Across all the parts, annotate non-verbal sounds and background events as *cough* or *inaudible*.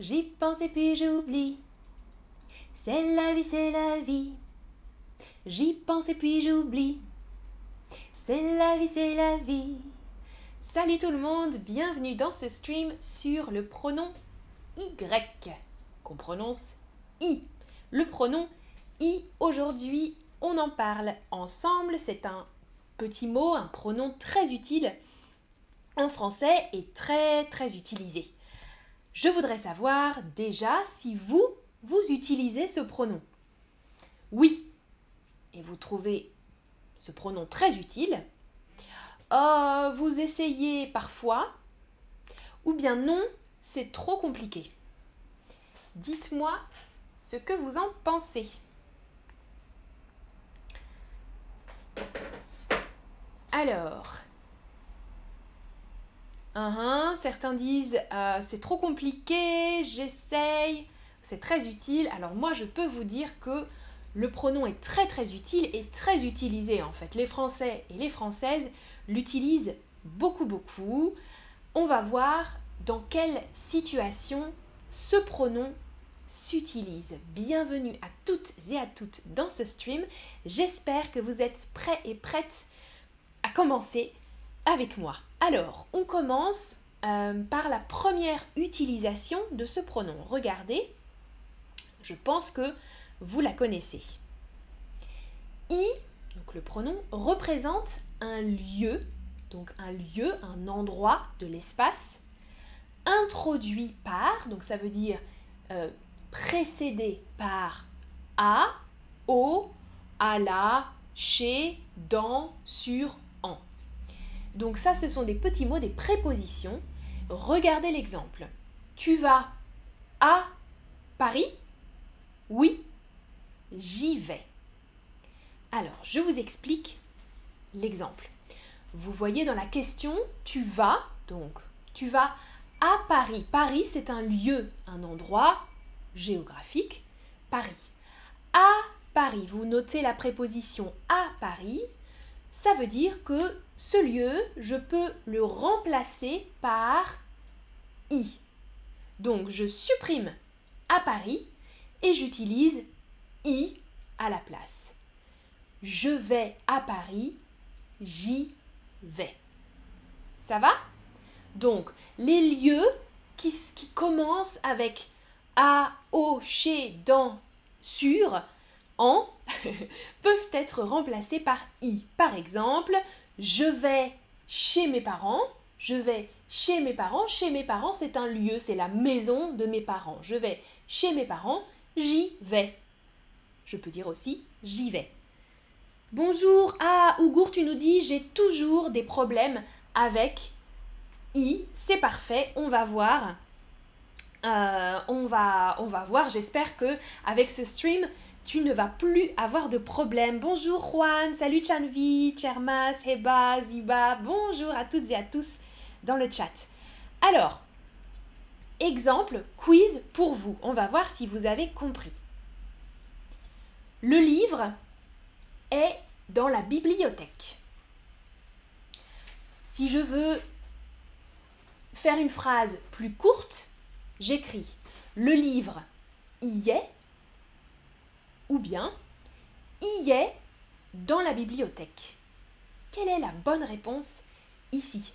J'y pense et puis j'oublie. C'est la vie, c'est la vie. J'y pense et puis j'oublie. C'est la vie, c'est la vie. Salut tout le monde, bienvenue dans ce stream sur le pronom Y, qu'on prononce I. Le pronom I, aujourd'hui, on en parle ensemble. C'est un petit mot, un pronom très utile en français et très très utilisé. Je voudrais savoir déjà si vous, vous utilisez ce pronom. Oui, et vous trouvez ce pronom très utile. Euh, vous essayez parfois, ou bien non, c'est trop compliqué. Dites-moi ce que vous en pensez. Alors, uh certains disent euh, c'est trop compliqué, j'essaye, c'est très utile. Alors moi je peux vous dire que le pronom est très très utile et très utilisé en fait. Les Français et les Françaises l'utilisent beaucoup beaucoup. On va voir dans quelle situation ce pronom s'utilise. Bienvenue à toutes et à toutes dans ce stream. J'espère que vous êtes prêts et prêtes à commencer avec moi. Alors, on commence euh, par la première utilisation de ce pronom. Regardez, je pense que vous la connaissez. I, donc le pronom, représente un lieu, donc un lieu, un endroit de l'espace, introduit par, donc ça veut dire euh, précédé par à, au, à la, chez, dans, sur. Donc ça, ce sont des petits mots, des prépositions. Regardez l'exemple. Tu vas à Paris Oui, j'y vais. Alors, je vous explique l'exemple. Vous voyez dans la question, tu vas, donc tu vas à Paris. Paris, c'est un lieu, un endroit géographique. Paris. À Paris, vous notez la préposition à Paris. Ça veut dire que ce lieu, je peux le remplacer par i. Donc, je supprime à Paris et j'utilise i à la place. Je vais à Paris, j'y vais. Ça va? Donc, les lieux qui, qui commencent avec à, au, chez, dans, sur, en *laughs* peuvent être remplacés par i. Par exemple, je vais chez mes parents, je vais chez mes parents. Chez mes parents, c'est un lieu, c'est la maison de mes parents. Je vais chez mes parents, j'y vais. Je peux dire aussi j'y vais. Bonjour, ah, Ougour, tu nous dis j'ai toujours des problèmes avec i. C'est parfait, on va voir. Euh, on, va, on va voir, j'espère que avec ce stream, tu ne vas plus avoir de problèmes. Bonjour Juan, salut Chanvi, Chermas, Heba, Ziba, bonjour à toutes et à tous dans le chat. Alors, exemple, quiz pour vous. On va voir si vous avez compris. Le livre est dans la bibliothèque. Si je veux faire une phrase plus courte, j'écris le livre y est ou bien y est dans la bibliothèque. Quelle est la bonne réponse ici?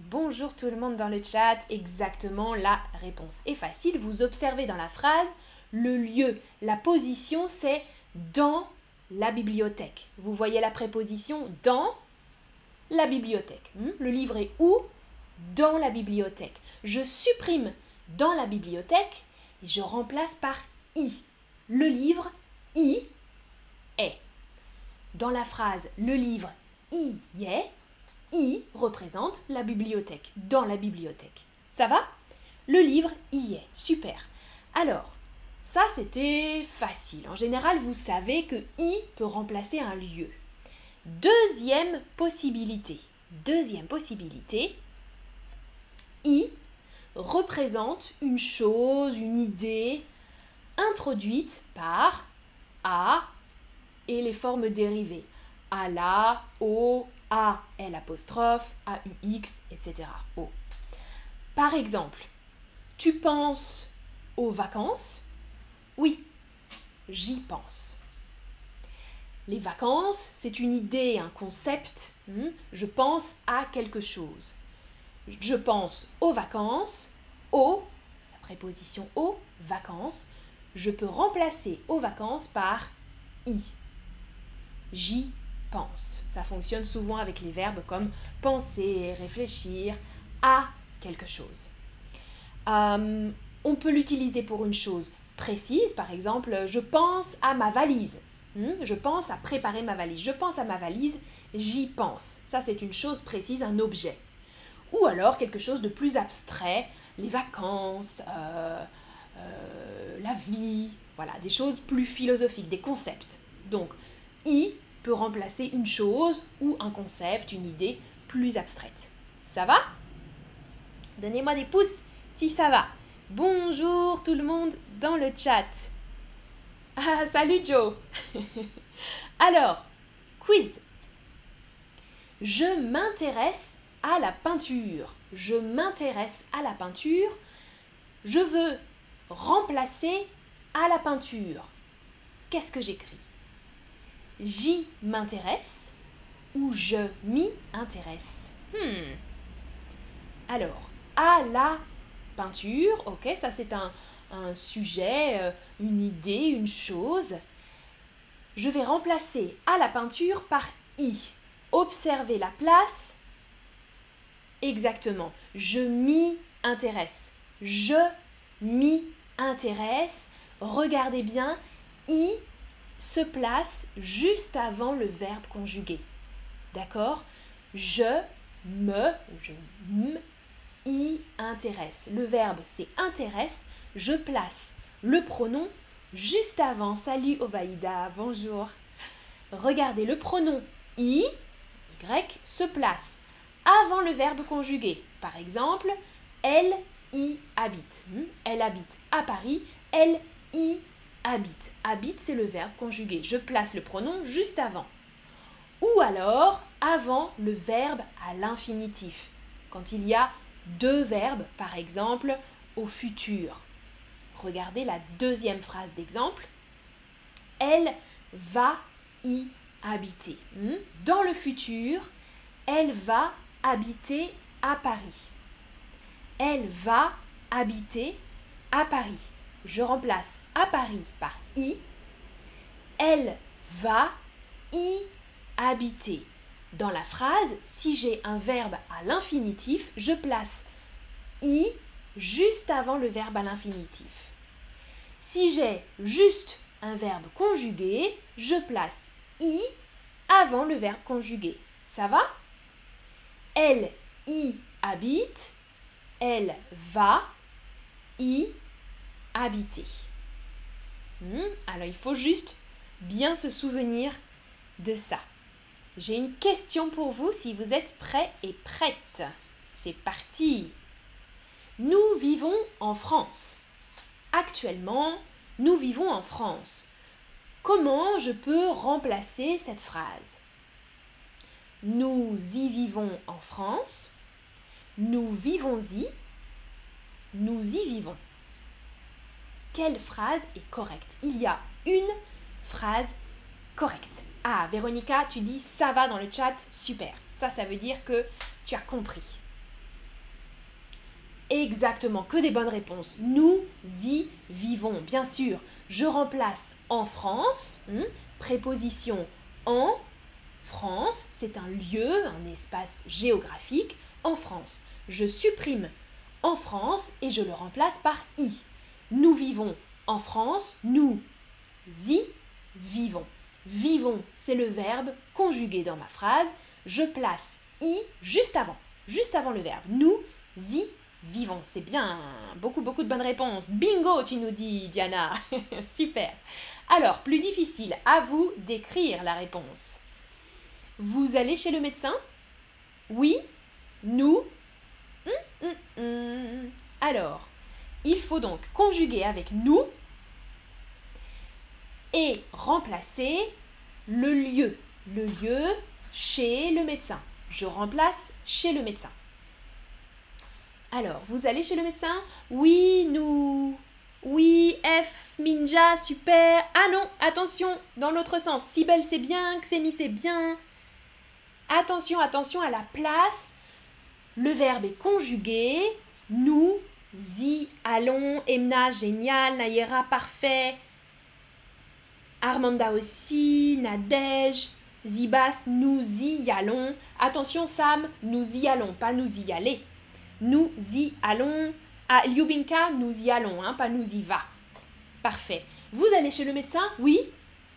Bonjour tout le monde dans le chat, exactement la réponse est facile. Vous observez dans la phrase le lieu, la position c'est dans la bibliothèque. Vous voyez la préposition dans la bibliothèque. Hmm? Le livre est où? Dans la bibliothèque. Je supprime dans la bibliothèque je remplace par i. Le livre y est. Dans la phrase le livre y est, i représente la bibliothèque, dans la bibliothèque. Ça va? Le livre y est. Super. Alors, ça c'était facile. En général, vous savez que i peut remplacer un lieu. Deuxième possibilité. Deuxième possibilité. i représente une chose, une idée introduite par a et les formes dérivées. A la, o, a, l apostrophe, a u x, etc. O. Par exemple, tu penses aux vacances? Oui, j'y pense. Les vacances, c'est une idée, un concept. Hmm? Je pense à quelque chose. Je pense aux vacances, aux, la préposition aux, vacances. Je peux remplacer aux vacances par i. J'y pense. Ça fonctionne souvent avec les verbes comme penser, réfléchir à quelque chose. Euh, on peut l'utiliser pour une chose précise, par exemple, je pense à ma valise. Hmm, je pense à préparer ma valise. Je pense à ma valise, j'y pense. Ça, c'est une chose précise, un objet. Ou alors quelque chose de plus abstrait, les vacances, euh, euh, la vie, voilà, des choses plus philosophiques, des concepts. Donc, i peut remplacer une chose ou un concept, une idée plus abstraite. Ça va? Donnez-moi des pouces si ça va. Bonjour tout le monde dans le chat. Ah, salut Joe. *laughs* Alors, quiz. Je m'intéresse à la peinture. Je m'intéresse à la peinture. Je veux remplacer à la peinture. Qu'est-ce que j'écris? J'y m'intéresse ou je m'y intéresse? Hmm. Alors, à la peinture, ok, ça c'est un, un, sujet, euh, une idée, une chose. Je vais remplacer à la peinture par i. Observez la place. Exactement. Je m'y intéresse. Je m'y intéresse. Regardez bien, i se place juste avant le verbe conjugué. D'accord? Je me, je y intéresse. Le verbe c'est intéresse. Je place le pronom juste avant. Salut Obaïda, bonjour. Regardez, le pronom i, y, se place avant le verbe conjugué. Par exemple, elle y habite. Hmm? Elle habite à Paris. Elle y habite. Habite, c'est le verbe conjugué. Je place le pronom juste avant. Ou alors avant le verbe à l'infinitif. Quand il y a deux verbes, par exemple, au futur. Regardez la deuxième phrase d'exemple. Elle va y habiter. Hmm? Dans le futur, elle va habiter à Paris. Elle va habiter à Paris. Je remplace à Paris par y. Elle va y habiter. Dans la phrase, si j'ai un verbe à l'infinitif, je place i juste avant le verbe à l'infinitif. Si j'ai juste un verbe conjugué, je place i avant le verbe conjugué. Ça va? Elle y habite, elle va y habiter. Hmm, alors il faut juste bien se souvenir de ça. J'ai une question pour vous si vous êtes prêts et prêtes. C'est parti. Nous vivons en France. Actuellement, nous vivons en France. Comment je peux remplacer cette phrase? Nous y vivons en France. Nous vivons-y. Nous y vivons. Quelle phrase est correcte? Il y a une phrase correcte. Ah, Véronica, tu dis ça va dans le chat, super. Ça, ça veut dire que tu as compris. Exactement, que des bonnes réponses. Nous y vivons, bien sûr. Je remplace en France, hmm, préposition en. France, c'est un lieu, un espace géographique en France. Je supprime en France et je le remplace par i. Nous vivons en France, nous y vivons. Vivons, c'est le verbe conjugué dans ma phrase. Je place i juste avant, juste avant le verbe. Nous y vivons. C'est bien. Beaucoup, beaucoup de bonnes réponses. Bingo, tu nous dis, Diana. *laughs* Super. Alors, plus difficile, à vous d'écrire la réponse. Vous allez chez le médecin? Oui Nous? Hum, hum, hum. Alors, il faut donc conjuguer avec nous et remplacer le lieu. Le lieu chez le médecin. Je remplace chez le médecin. Alors, vous allez chez le médecin? Oui, nous. Oui, F, Minja, super. Ah non, attention, dans l'autre sens. Sibel, c'est bien, Xeni, c'est bien. Attention, attention à la place. Le verbe est conjugué. Nous y allons. Emna, génial. Nayera, parfait. Armanda aussi. Nadège. Zibas, nous y allons. Attention, Sam, nous y allons, pas nous y aller. Nous y allons. Ah, Lyubinka, nous y allons, hein, pas nous y va. Parfait. Vous allez chez le médecin? Oui,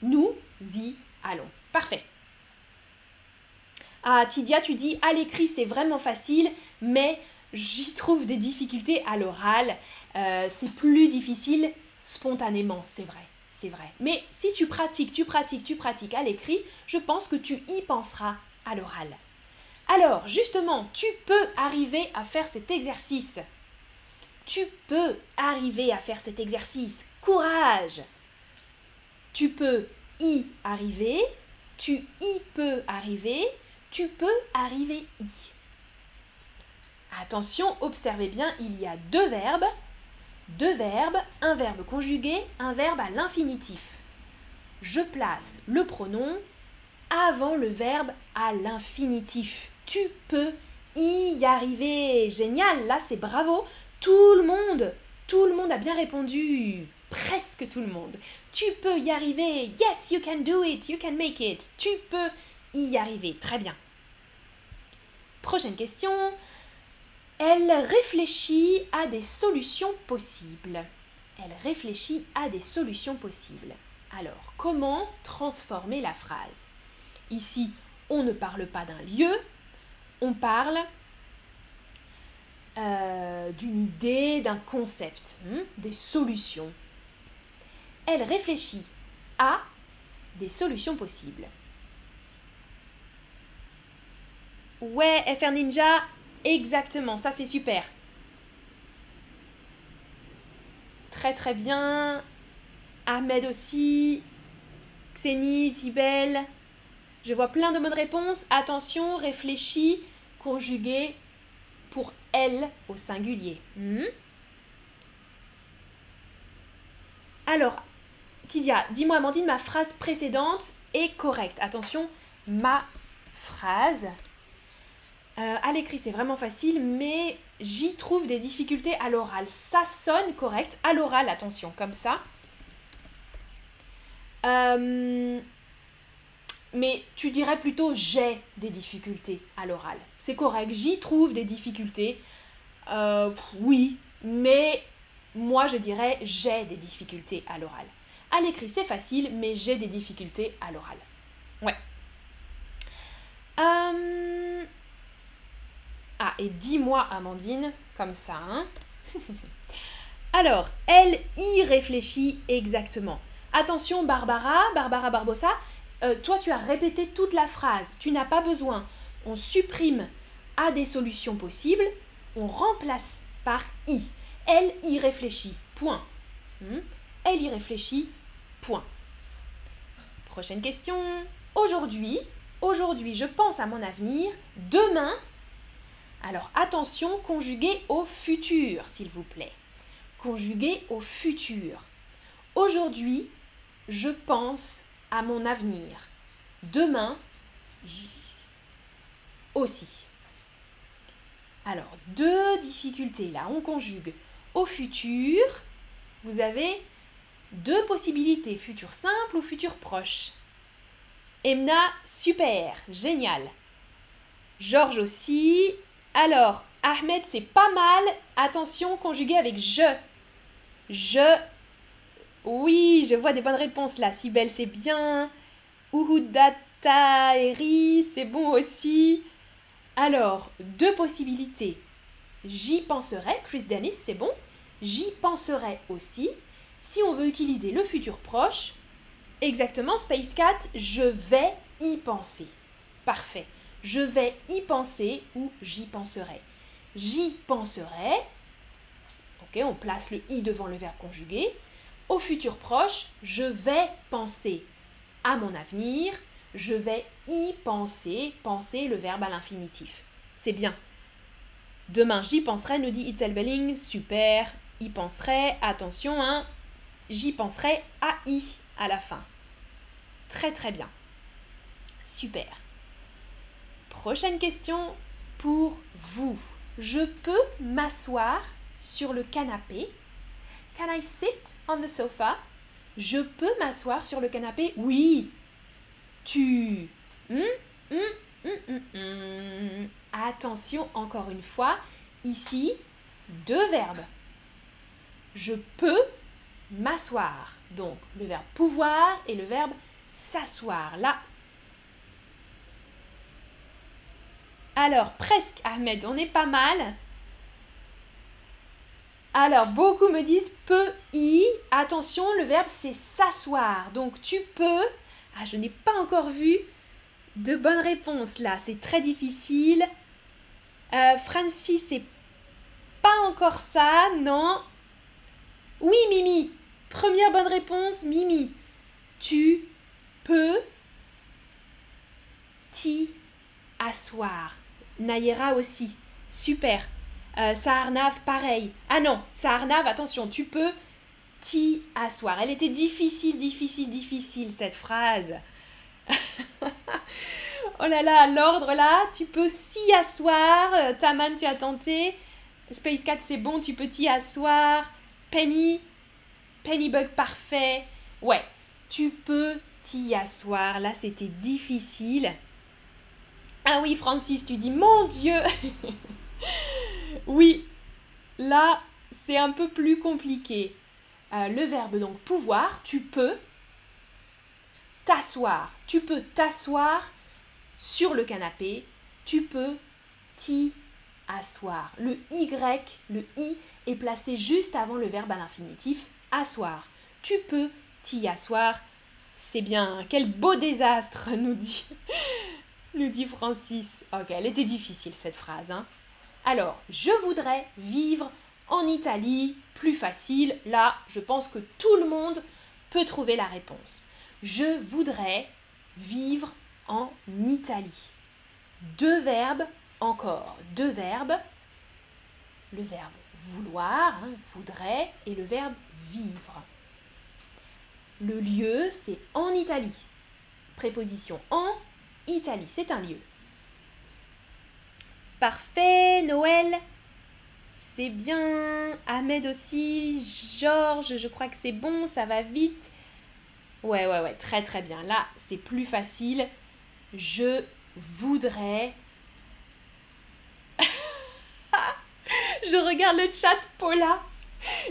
nous y allons. Parfait. Ah, Tidia, tu dis à l'écrit c'est vraiment facile, mais j'y trouve des difficultés à l'oral. Euh, c'est plus difficile spontanément, c'est vrai, c'est vrai. Mais si tu pratiques, tu pratiques, tu pratiques à l'écrit, je pense que tu y penseras à l'oral. Alors, justement, tu peux arriver à faire cet exercice. Tu peux arriver à faire cet exercice. Courage Tu peux y arriver, tu y peux arriver, tu peux arriver y. Attention, observez bien, il y a deux verbes. Deux verbes, un verbe conjugué, un verbe à l'infinitif. Je place le pronom avant le verbe à l'infinitif. Tu peux y arriver. Génial, là c'est bravo. Tout le monde, tout le monde a bien répondu. Presque tout le monde. Tu peux y arriver. Yes, you can do it. You can make it. Tu peux y arriver. Très bien. Prochaine question. Elle réfléchit à des solutions possibles. Elle réfléchit à des solutions possibles. Alors, comment transformer la phrase? Ici, on ne parle pas d'un lieu, on parle euh, d'une idée, d'un concept, hein, des solutions. Elle réfléchit à des solutions possibles. Ouais, FR Ninja, exactement, ça c'est super. Très très bien. Ahmed aussi. Xeni, Sibel. Je vois plein de bonnes réponses. Attention, réfléchis, conjugué pour elle au singulier. Hmm? Alors, Tidia, dis-moi Amandine, ma phrase précédente est correcte. Attention, ma phrase euh, à l'écrit, c'est vraiment facile, mais j'y trouve des difficultés à l'oral. Ça sonne correct. À l'oral, attention, comme ça. Euh, mais tu dirais plutôt j'ai des difficultés à l'oral. C'est correct, j'y trouve des difficultés. Euh, oui, mais moi je dirais j'ai des difficultés à l'oral. À l'écrit, c'est facile, mais j'ai des difficultés à l'oral. Ouais. Euh... Ah, et dis-moi, Amandine, comme ça, hein *laughs* Alors, elle y réfléchit exactement. Attention, Barbara, Barbara Barbosa, euh, toi, tu as répété toute la phrase. Tu n'as pas besoin. On supprime à des solutions possibles, on remplace par i. Elle y réfléchit. Point. Hmm? Elle y réfléchit. Point. Prochaine question. Aujourd'hui, aujourd'hui, je pense à mon avenir. Demain, alors attention, conjugué au futur, s'il vous plaît. Conjugué au futur. Aujourd'hui, je pense à mon avenir. Demain, aussi. Alors, deux difficultés là, on conjugue au futur. Vous avez deux possibilités, futur simple ou futur proche. Emna, super, génial. Georges aussi, alors, Ahmed, c'est pas mal. Attention, conjugué avec je. Je. Oui, je vois des bonnes réponses là. Sibel, c'est bien. Uhudata Eri, c'est bon aussi. Alors, deux possibilités. J'y penserai. Chris Dennis, c'est bon. J'y penserai aussi. Si on veut utiliser le futur proche, exactement, Space Cat, je vais y penser. Parfait je vais y penser ou j'y penserai. J'y penserai, ok, on place le i devant le verbe conjugué. Au futur proche, je vais penser à mon avenir, je vais y penser, penser le verbe à l'infinitif. C'est bien. Demain, j'y penserai, nous dit Itzel Belling. Super, y penserai. Attention, hein, j'y penserai AI à la fin. Très très bien. Super. Prochaine question pour vous. Je peux m'asseoir sur le canapé? Can I sit on the sofa? Je peux m'asseoir sur le canapé? Oui. Tu. Hum, hum, hum, Attention, encore une fois, ici, deux verbes. Je peux m'asseoir. Donc, le verbe pouvoir et le verbe s'asseoir. Là. Alors, presque, Ahmed, on est pas mal. Alors, beaucoup me disent peut y. Attention, le verbe c'est s'asseoir. Donc, tu peux. Ah, je n'ai pas encore vu de bonnes réponses là. C'est très difficile. Euh, Francis, c'est pas encore ça, non. Oui, Mimi. Première bonne réponse, Mimi. Tu peux t'y asseoir. Nayera aussi. Super. Euh, pareil. Ah non, Saarnav, attention, tu peux t'y asseoir. Elle était difficile, difficile, difficile, cette phrase. *laughs* oh là là, l'ordre là, tu peux s'y asseoir. Euh, Taman, tu as tenté. Space Cat, c'est bon, tu peux t'y asseoir. Penny, Pennybug, parfait. Ouais, tu peux t'y asseoir. Là, c'était difficile. Ah oui, Francis, tu dis, mon Dieu Oui, là, c'est un peu plus compliqué. Euh, le verbe donc pouvoir, tu peux t'asseoir. Tu peux t'asseoir sur le canapé. Tu peux t'y asseoir. Le Y, le I est placé juste avant le verbe à l'infinitif asseoir. Tu peux t'y asseoir. C'est bien. Quel beau désastre, nous dit, nous dit Francis. Ok, elle était difficile cette phrase. Hein. Alors, je voudrais vivre en Italie, plus facile. Là, je pense que tout le monde peut trouver la réponse. Je voudrais vivre en Italie. Deux verbes encore. Deux verbes. Le verbe vouloir, hein, voudrais, et le verbe vivre. Le lieu, c'est en Italie. Préposition en Italie, c'est un lieu. Parfait, Noël. C'est bien. Ahmed aussi. Georges, je crois que c'est bon, ça va vite. Ouais, ouais, ouais, très très bien. Là, c'est plus facile. Je voudrais. *laughs* je regarde le chat, Paula.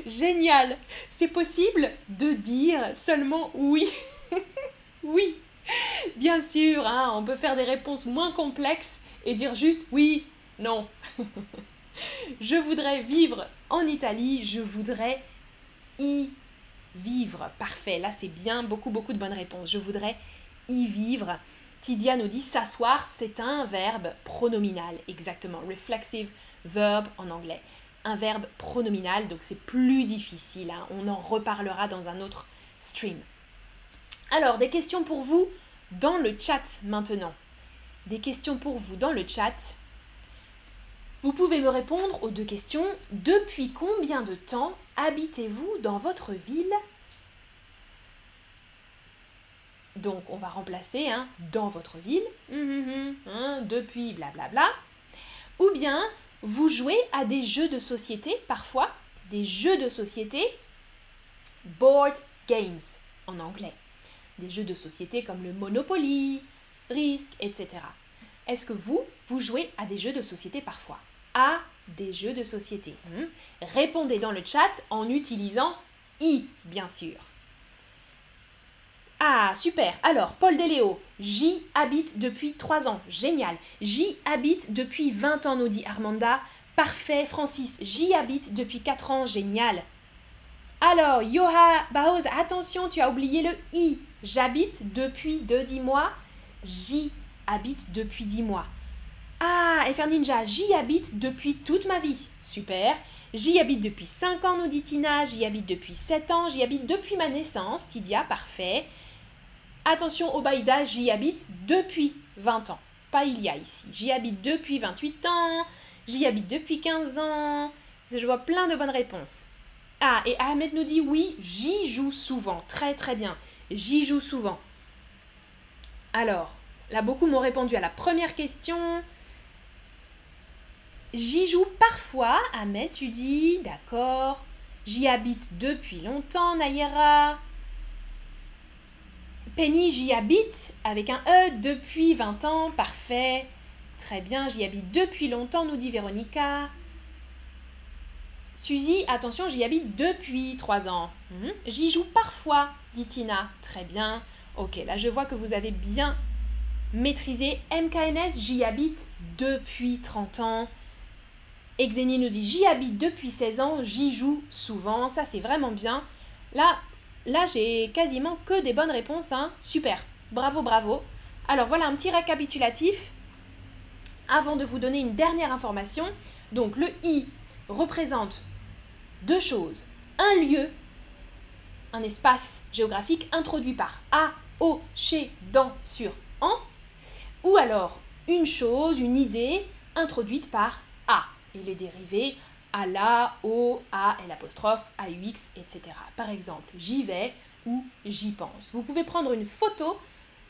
Génial. C'est possible de dire seulement oui. *laughs* oui. *laughs* Bien sûr, hein, on peut faire des réponses moins complexes et dire juste oui, non. *laughs* je voudrais vivre en Italie, je voudrais y vivre. Parfait, là c'est bien, beaucoup, beaucoup de bonnes réponses. Je voudrais y vivre. Tidia nous dit s'asseoir, c'est un verbe pronominal, exactement. Reflexive verb en anglais. Un verbe pronominal, donc c'est plus difficile. Hein. On en reparlera dans un autre stream. Alors, des questions pour vous dans le chat maintenant. Des questions pour vous dans le chat. Vous pouvez me répondre aux deux questions. Depuis combien de temps habitez-vous dans votre ville? Donc on va remplacer hein, dans votre ville, hum, hum, hum, hein, depuis blablabla. Ou bien vous jouez à des jeux de société parfois, des jeux de société, board games en anglais. Des jeux de société comme le Monopoly, Risk, etc. Est-ce que vous, vous jouez à des jeux de société parfois? À des jeux de société hmm? Répondez dans le chat en utilisant I, bien sûr. Ah, super. Alors, Paul Deléo, j'y habite depuis 3 ans. Génial. J'y habite depuis 20 ans, nous dit Armanda. Parfait, Francis. J'y habite depuis 4 ans. Génial. Alors, Yoha Baoz, attention, tu as oublié le I. J'habite depuis 2-10 mois. J'y habite depuis 10 mois. Ah, FR Ninja, j'y habite depuis toute ma vie. Super. J'y habite depuis 5 ans, nous dit Tina. J'y habite depuis 7 ans. J'y habite depuis ma naissance. Tidia, parfait. Attention, Obaïda, j'y habite depuis 20 ans. Pas il y a ici. J'y habite depuis 28 ans. J'y habite depuis 15 ans. Je vois plein de bonnes réponses. Ah, et Ahmed nous dit oui, j'y joue souvent. Très très bien. J'y joue souvent. Alors, là, beaucoup m'ont répondu à la première question. J'y joue parfois, Ahmed, tu dis, d'accord. J'y habite depuis longtemps, Nayera. Penny, j'y habite avec un E depuis 20 ans, parfait. Très bien, j'y habite depuis longtemps, nous dit Véronica. Suzy, attention, j'y habite depuis 3 ans. Mhm. J'y joue parfois, dit Tina. Très bien. Ok, là je vois que vous avez bien maîtrisé MKNS, j'y habite depuis 30 ans. Exeni nous dit j'y habite depuis 16 ans, j'y joue souvent, ça c'est vraiment bien. Là, là j'ai quasiment que des bonnes réponses, hein. super, bravo, bravo. Alors voilà un petit récapitulatif avant de vous donner une dernière information. Donc le i représente deux choses. Un lieu, un espace géographique introduit par a, o, chez, dans, sur, en. Ou alors une chose, une idée introduite par a. Et les dérivés à la, au, a, l'apostrophe, AUX, etc. Par exemple, j'y vais ou j'y pense. Vous pouvez prendre une photo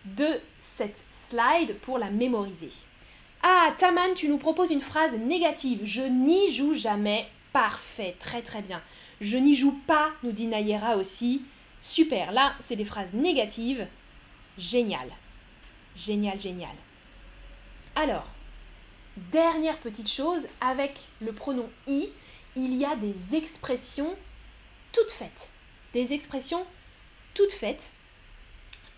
de cette slide pour la mémoriser. Ah, Taman, tu nous proposes une phrase négative. Je n'y joue jamais. Parfait, très très bien. Je n'y joue pas, nous dit Nayera aussi. Super, là, c'est des phrases négatives. Génial. Génial, génial. Alors, dernière petite chose, avec le pronom i, il y a des expressions toutes faites. Des expressions toutes faites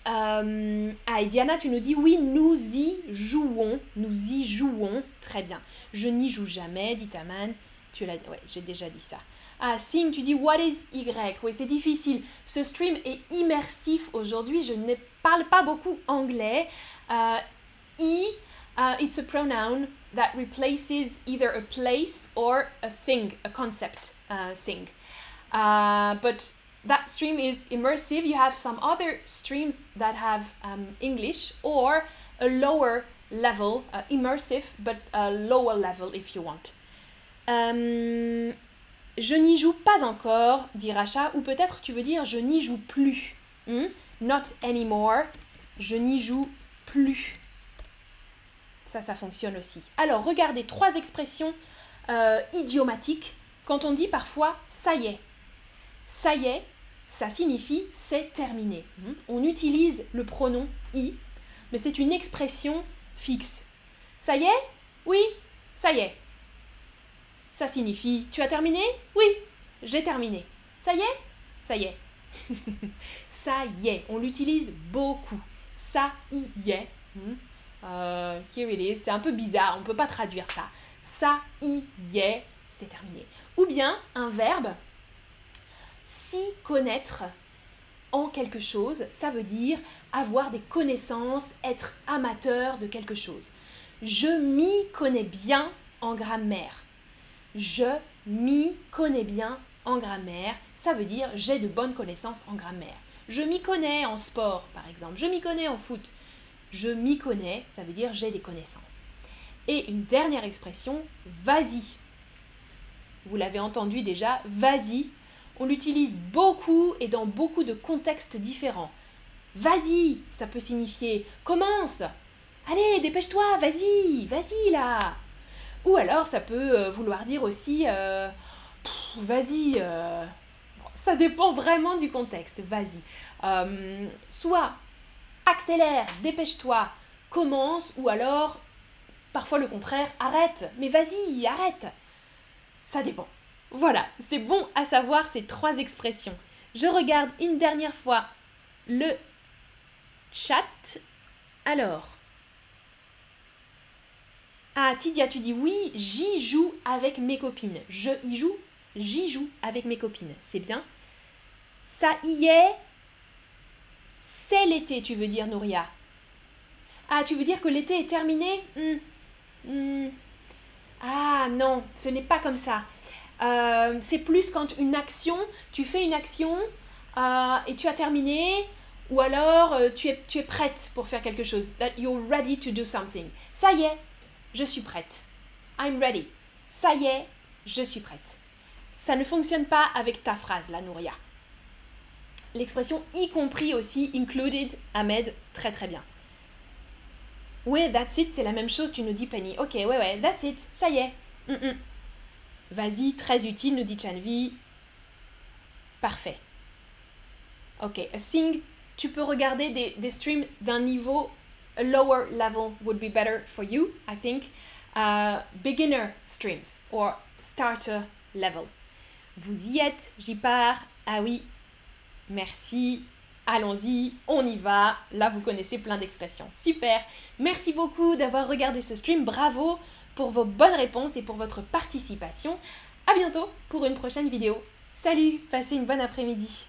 euh, ah, et Diana, tu nous dis oui, nous y jouons. Nous y jouons. Très bien. Je n'y joue jamais, dit Taman. Tu l'as j'ai déjà dit ça. Ah, Sing, tu dis what is Y? Oui, c'est difficile. Ce stream est immersif aujourd'hui. Je ne parle pas beaucoup anglais. Uh, I, uh, it's a pronoun that replaces either a place or a thing, a concept. Uh, sing. Uh, but that stream is immersive. You have some other streams that have um, English or a lower level, uh, immersive, but a lower level if you want. Um, je n'y joue pas encore, dit Racha, ou peut-être tu veux dire je n'y joue plus. Hmm? Not anymore. Je n'y joue plus. Ça, ça fonctionne aussi. Alors, regardez trois expressions euh, idiomatiques quand on dit parfois ça y est. Ça y est, ça signifie c'est terminé. Hmm? On utilise le pronom i, mais c'est une expression fixe. Ça y est? Oui, ça y est. Ça signifie tu as terminé? Oui, j'ai terminé. Ça y est? Ça y est. *laughs* ça y est, on l'utilise beaucoup. Ça y est. Hmm. Euh, here it is. C'est un peu bizarre, on ne peut pas traduire ça. Ça y est, c'est terminé. Ou bien un verbe s'y connaître en quelque chose, ça veut dire avoir des connaissances, être amateur de quelque chose. Je m'y connais bien en grammaire. Je m'y connais bien en grammaire, ça veut dire j'ai de bonnes connaissances en grammaire. Je m'y connais en sport, par exemple. Je m'y connais en foot. Je m'y connais, ça veut dire j'ai des connaissances. Et une dernière expression, vas-y. Vous l'avez entendu déjà, vas-y on l'utilise beaucoup et dans beaucoup de contextes différents. Vas-y, ça peut signifier commence. Allez, dépêche-toi, vas-y, vas-y là. Ou alors ça peut euh, vouloir dire aussi euh, vas-y. Euh, ça dépend vraiment du contexte, vas-y. soit accélère, dépêche-toi, commence, ou alors parfois le contraire, arrête, mais vas-y, arrête. Ça dépend. Voilà, c'est bon à savoir ces trois expressions. Je regarde une dernière fois le chat. Alors. Ah, Tidia, tu dis oui, j'y joue avec mes copines. Je y joue, j'y joue avec mes copines. C'est bien. Ça y est. C'est l'été, tu veux dire, Nouria. Ah, tu veux dire que l'été est terminé? Hmm. Hmm. Ah non, ce n'est pas comme ça. Euh, c'est plus quand une action, tu fais une action euh, et tu as terminé, ou alors euh, tu, es, tu es prête pour faire quelque chose. That you're ready to do something. Ça y est, je suis prête. I'm ready. Ça y est, je suis prête. Ça ne fonctionne pas avec ta phrase, la Nouria. L'expression y compris aussi, included, Ahmed, très très bien. Ouais, that's it, c'est la même chose, tu nous dis Penny. Ok, ouais, ouais, that's it, ça y est. Vas-y, très utile, nous dit Chanvi. Parfait. Ok, sing, tu peux regarder des, des streams d'un niveau a lower level would be better for you, I think. Uh, beginner streams or starter level. Vous y êtes, j'y pars. Ah oui, merci. Allons-y, on y va. Là, vous connaissez plein d'expressions. Super. Merci beaucoup d'avoir regardé ce stream. Bravo pour vos bonnes réponses et pour votre participation. À bientôt pour une prochaine vidéo. Salut, passez une bonne après-midi.